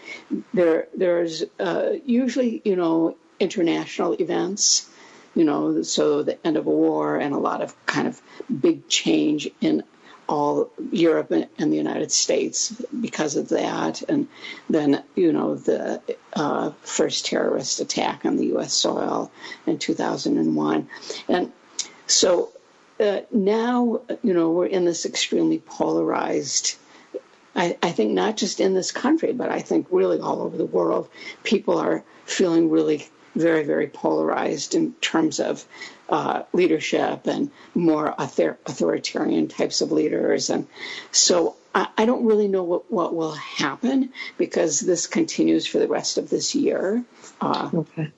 there there's uh, usually, you know, international events. You know, so the end of a war and a lot of kind of big change in all Europe and, the United States because of that. And then, you know, the uh, first terrorist attack on the U.S. soil in 2001. And so uh, now, you know, we're in this extremely polarized. I, I think not just in this country, but I think really all over the world, people are feeling really very, very polarized in terms of uh, leadership and more author- authoritarian types of leaders. And so I, I don't really know what, what will happen because this continues for the rest of this year. Uh, okay.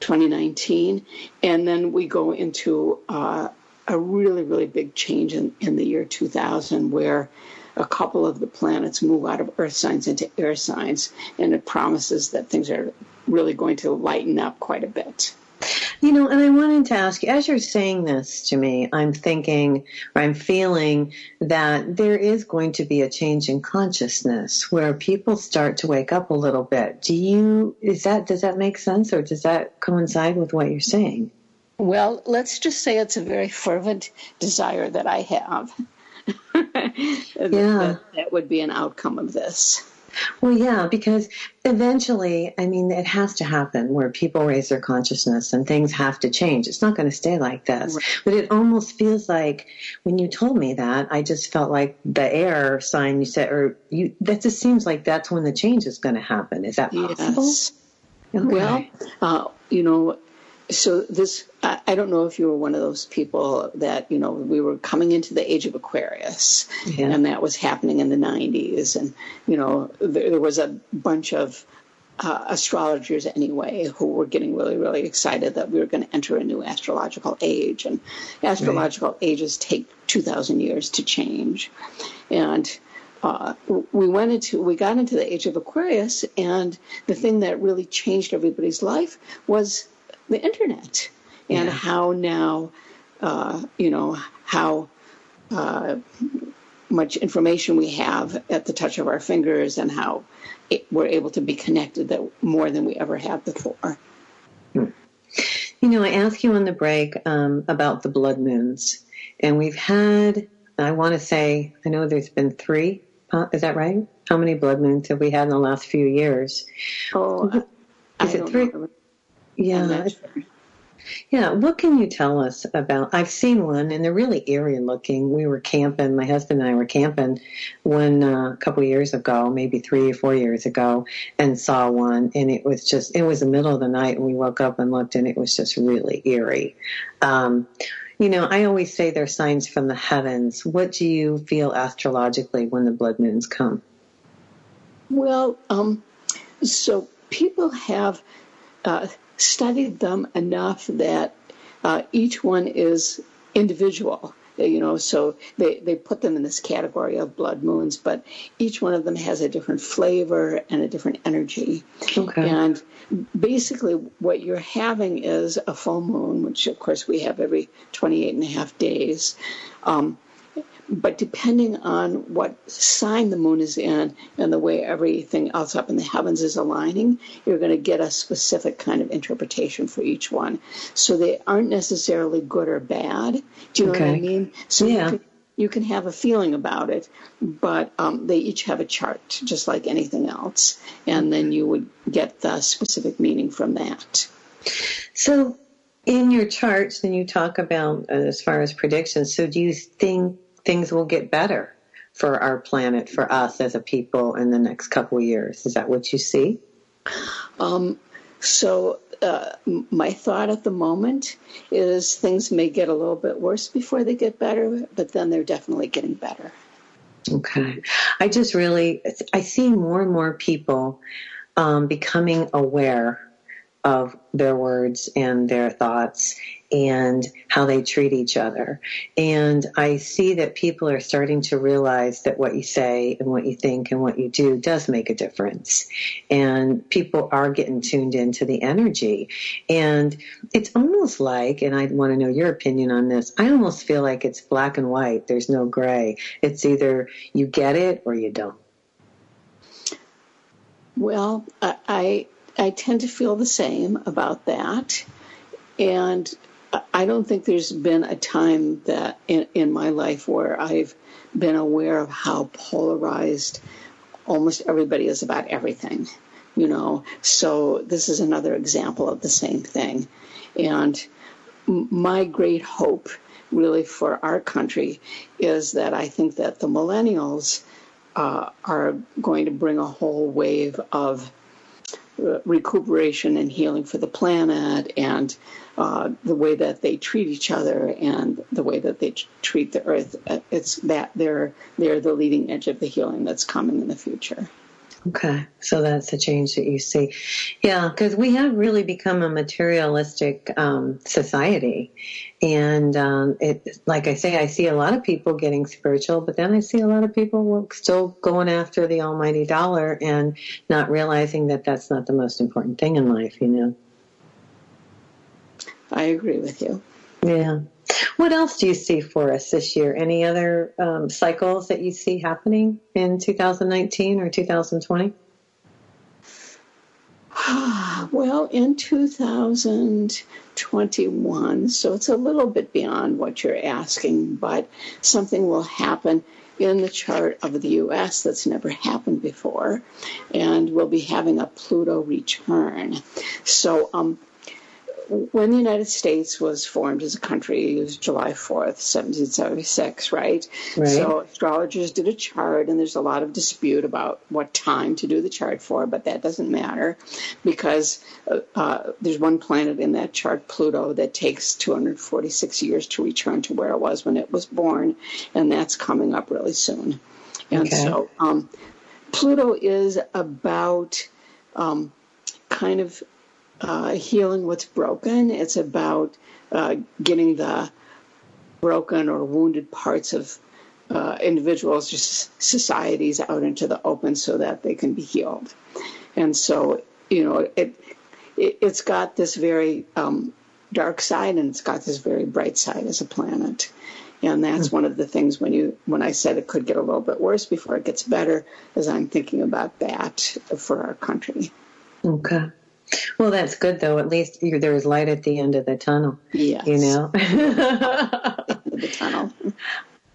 2019, and then we go into uh, a really, really big change in, in the year 2000 where a couple of the planets move out of earth signs into air signs, and it promises that things are really going to lighten up quite a bit. You know, and I wanted to ask you, as you're saying this to me, I'm thinking, or I'm feeling that there is going to be a change in consciousness where people start to wake up a little bit. Do you, is that, does that make sense or does that coincide with what you're saying? Well, let's just say it's a very fervent desire that I have. yeah. That, that would be an outcome of this. Well, yeah, because eventually, I mean, it has to happen where people raise their consciousness and things have to change. It's not going to stay like this. Right. But it almost feels like when you told me that, I just felt like the air sign you said, or you, that just seems like that's when the change is going to happen. Is that possible? Yes. Okay. Well, uh, you know, so this I, I, don't know if you were one of those people that you know we were coming into the age of aquarius yeah. and that was happening in the 90s and you know there, there was a bunch of uh, astrologers anyway who were getting really really excited that we were going to enter a new astrological age and astrological right. ages take 2000 years to change and uh, we went into we got into the age of aquarius and the thing that really changed everybody's life was the internet and yeah. how now, uh, you know, how uh, much information we have at the touch of our fingers and how it, we're able to be connected that more than we ever have before. Hmm. You know, I asked you on the break um, about the blood moons, and we've had, I want to say, I know there's been three. Uh, is that right? How many blood moons have we had in the last few years? Oh, is I it don't three? Yeah, sure. Yeah, what can you tell us about? I've seen one, and they're really eerie looking. We were camping, my husband and I were camping one uh, a couple years ago, maybe three or four years ago, and saw one, and it was just it was the middle of the night, and we woke up and looked, and it was just really eerie. Um, you know, I always say they're signs from the heavens. What do you feel astrologically when the blood moons come? Well, um, so people have uh, studied them enough that uh, each one is individual. You know, so they, they put them in this category of blood moons, but each one of them has a different flavor and a different energy. Okay. And basically, what you're having is a full moon, which of course we have every 28 and a half days. Um, but depending on what sign the moon is in and the way everything else up in the heavens is aligning, you're going to get a specific kind of interpretation for each one. So they aren't necessarily good or bad. Do you know what I mean? So Yeah. you, can, you can have a feeling about it, but um, they each have a chart, just like anything else. And then you would get the specific meaning from that. So, in your charts, then you talk about uh, as far as predictions. So, do you think things will get better for our planet, for us as a people, in the next couple of years? Is that what you see? Um, so uh, my thought at the moment is things may get a little bit worse before they get better, but then they're definitely getting better. Okay. I just really, I see more and more people um, becoming aware of their words and their thoughts and how they treat each other. And I see that people are starting to realize that what you say and what you think and what you do does make a difference. And people are getting tuned into the energy. And it's almost like, and I want to know your opinion on this, I almost feel like it's black and white. There's no gray. It's either you get it or you don't. Well, I, I tend to feel the same about that, and I- don't think there's been a time that in, in my life where I've been aware of how polarized almost everybody is about everything. You know, so this is another example of the same thing, and my great hope really for our country is that I think that the millennials uh, are going to bring a whole wave of recuperation and healing for the planet and uh, the way that they treat each other and the way that they treat the earth. Uh, It's that they're they're the leading edge of the healing that's coming in the future. Okay, so that's a change that you see. Yeah, because we have really become a materialistic um, society, and um, it, like I say, I see a lot of people getting spiritual, but then I see a lot of people still going after the almighty dollar and not realizing that that's not the most important thing in life. You know. I agree with you. Yeah. What else do you see for us this year? Any other um, cycles that you see happening in 2019 or 2020? Well, in 2021, so it's a little bit beyond what you're asking, but something will happen in the chart of the U.S. that's never happened before, and we'll be having a Pluto return. So, um, when the United States was formed as a country, it was July 4th, 1776, right? Right. So astrologers did a chart, and there's a lot of dispute about what time to do the chart for, but that doesn't matter because uh, uh, there's one planet in that chart, Pluto, that takes 246 years to return to where it was when it was born, and that's coming up really soon. And Okay. so um, Pluto is about um, kind of uh, healing what's broken. It's about uh, getting the broken or wounded parts of uh, individuals, just societies, out into the open so that they can be healed. And so, you know, it, it it's got this very um, dark side and it's got this very bright side as a planet. And that's one of the things when you when I said it could get a little bit worse before it gets better, is I'm thinking about that for our country. Okay. Well, that's good though. At least you, there is light at the end of the tunnel. Yes. You know. the tunnel.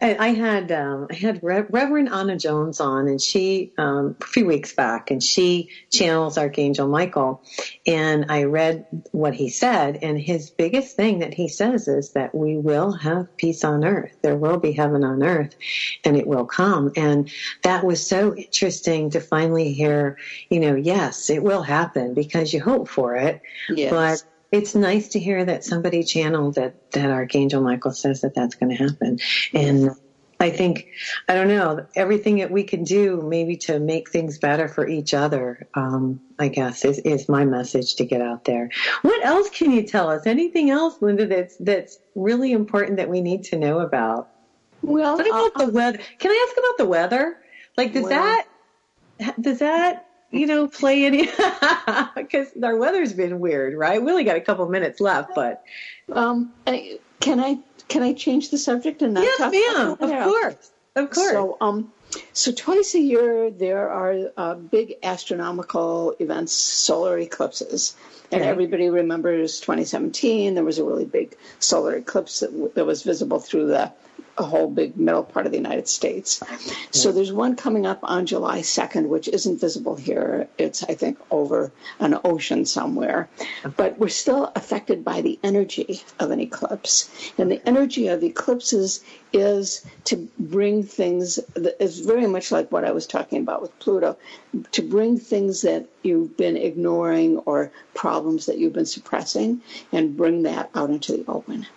I I had um, I had Re- Reverend Anna Jones on, and she um, a few weeks back, and she channels Archangel Michael, and I read what he said, and his biggest thing that he says is that we will have peace on earth. There will be heaven on earth, and it will come. And that was so interesting to finally hear. You know, yes, it will happen because you hope for it, Yes. but it's nice to hear that somebody channeled that that Archangel Michael says that that's going to happen, and I think I don't know everything that we can do maybe to make things better for each other. Um, I guess is is my message to get out there. What else can you tell us? Anything else, Linda? That's that's really important that we need to know about. well, What about uh, the weather? Can I ask about the weather? Like, does Well- that does that you know play any? Because our weather's been weird, right? We only got a couple minutes left, but um, I- can I can I change the subject and not yes, talk ma'am. about Of course, of course. So, um, so twice a year there are uh, big astronomical events, solar eclipses, and Okay. everybody remembers 2017. There was a really big solar eclipse that, w- that was visible through the a whole big middle part of the United States. So there's one coming up on July 2nd, which isn't visible here. It's, I think, over an ocean somewhere. But we're still affected by the energy of an eclipse. And the energy of eclipses is to bring things, it's very much like what I was talking about with Pluto, to bring things that you've been ignoring or problems that you've been suppressing and bring that out into the open.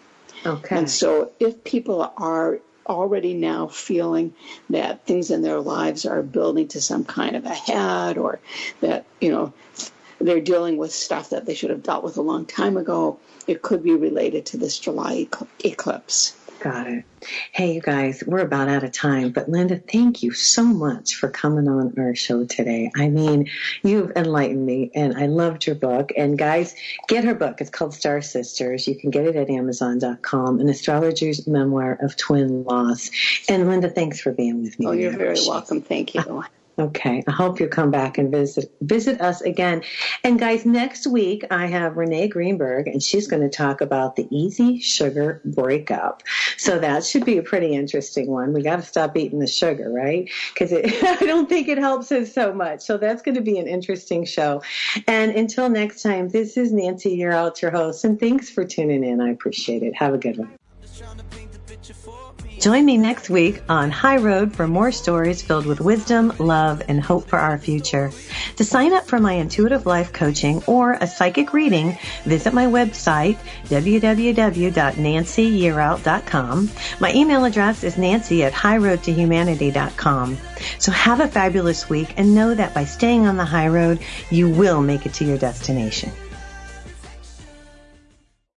Okay. And so if people are already now feeling that things in their lives are building to some kind of a head or that, you know, they're dealing with stuff that they should have dealt with a long time ago, it could be related to this July eclipse. Got it. Hey, you guys, we're about out of time, but Linda, thank you so much for coming on our show today. I mean, you've enlightened me, and I loved your book. And guys, get her book. It's called Star Sisters. You can get it at Amazon.com, an astrologer's memoir of twin loss. And Linda, thanks for being with me. Oh, you're very welcome. Thank you. Okay. I hope you'll come back and visit visit us again. And guys, next week I have Renee Greenberg and she's going to talk about the easy sugar breakup. So that should be a pretty interesting one. We got to stop eating the sugar, right? Cuz I don't think it helps us so much. So that's going to be an interesting show. And until next time, this is Nancy, Yearout your host, and thanks for tuning in. I appreciate it. Have a good one. Join me next week on High Road for more stories filled with wisdom, love, and hope for our future. To sign up for my intuitive life coaching or a psychic reading, visit my website, www.nancyyearout.com. My email address is nancy at highroadtohumanity.com. So have a fabulous week and know that by staying on the high road, you will make it to your destination.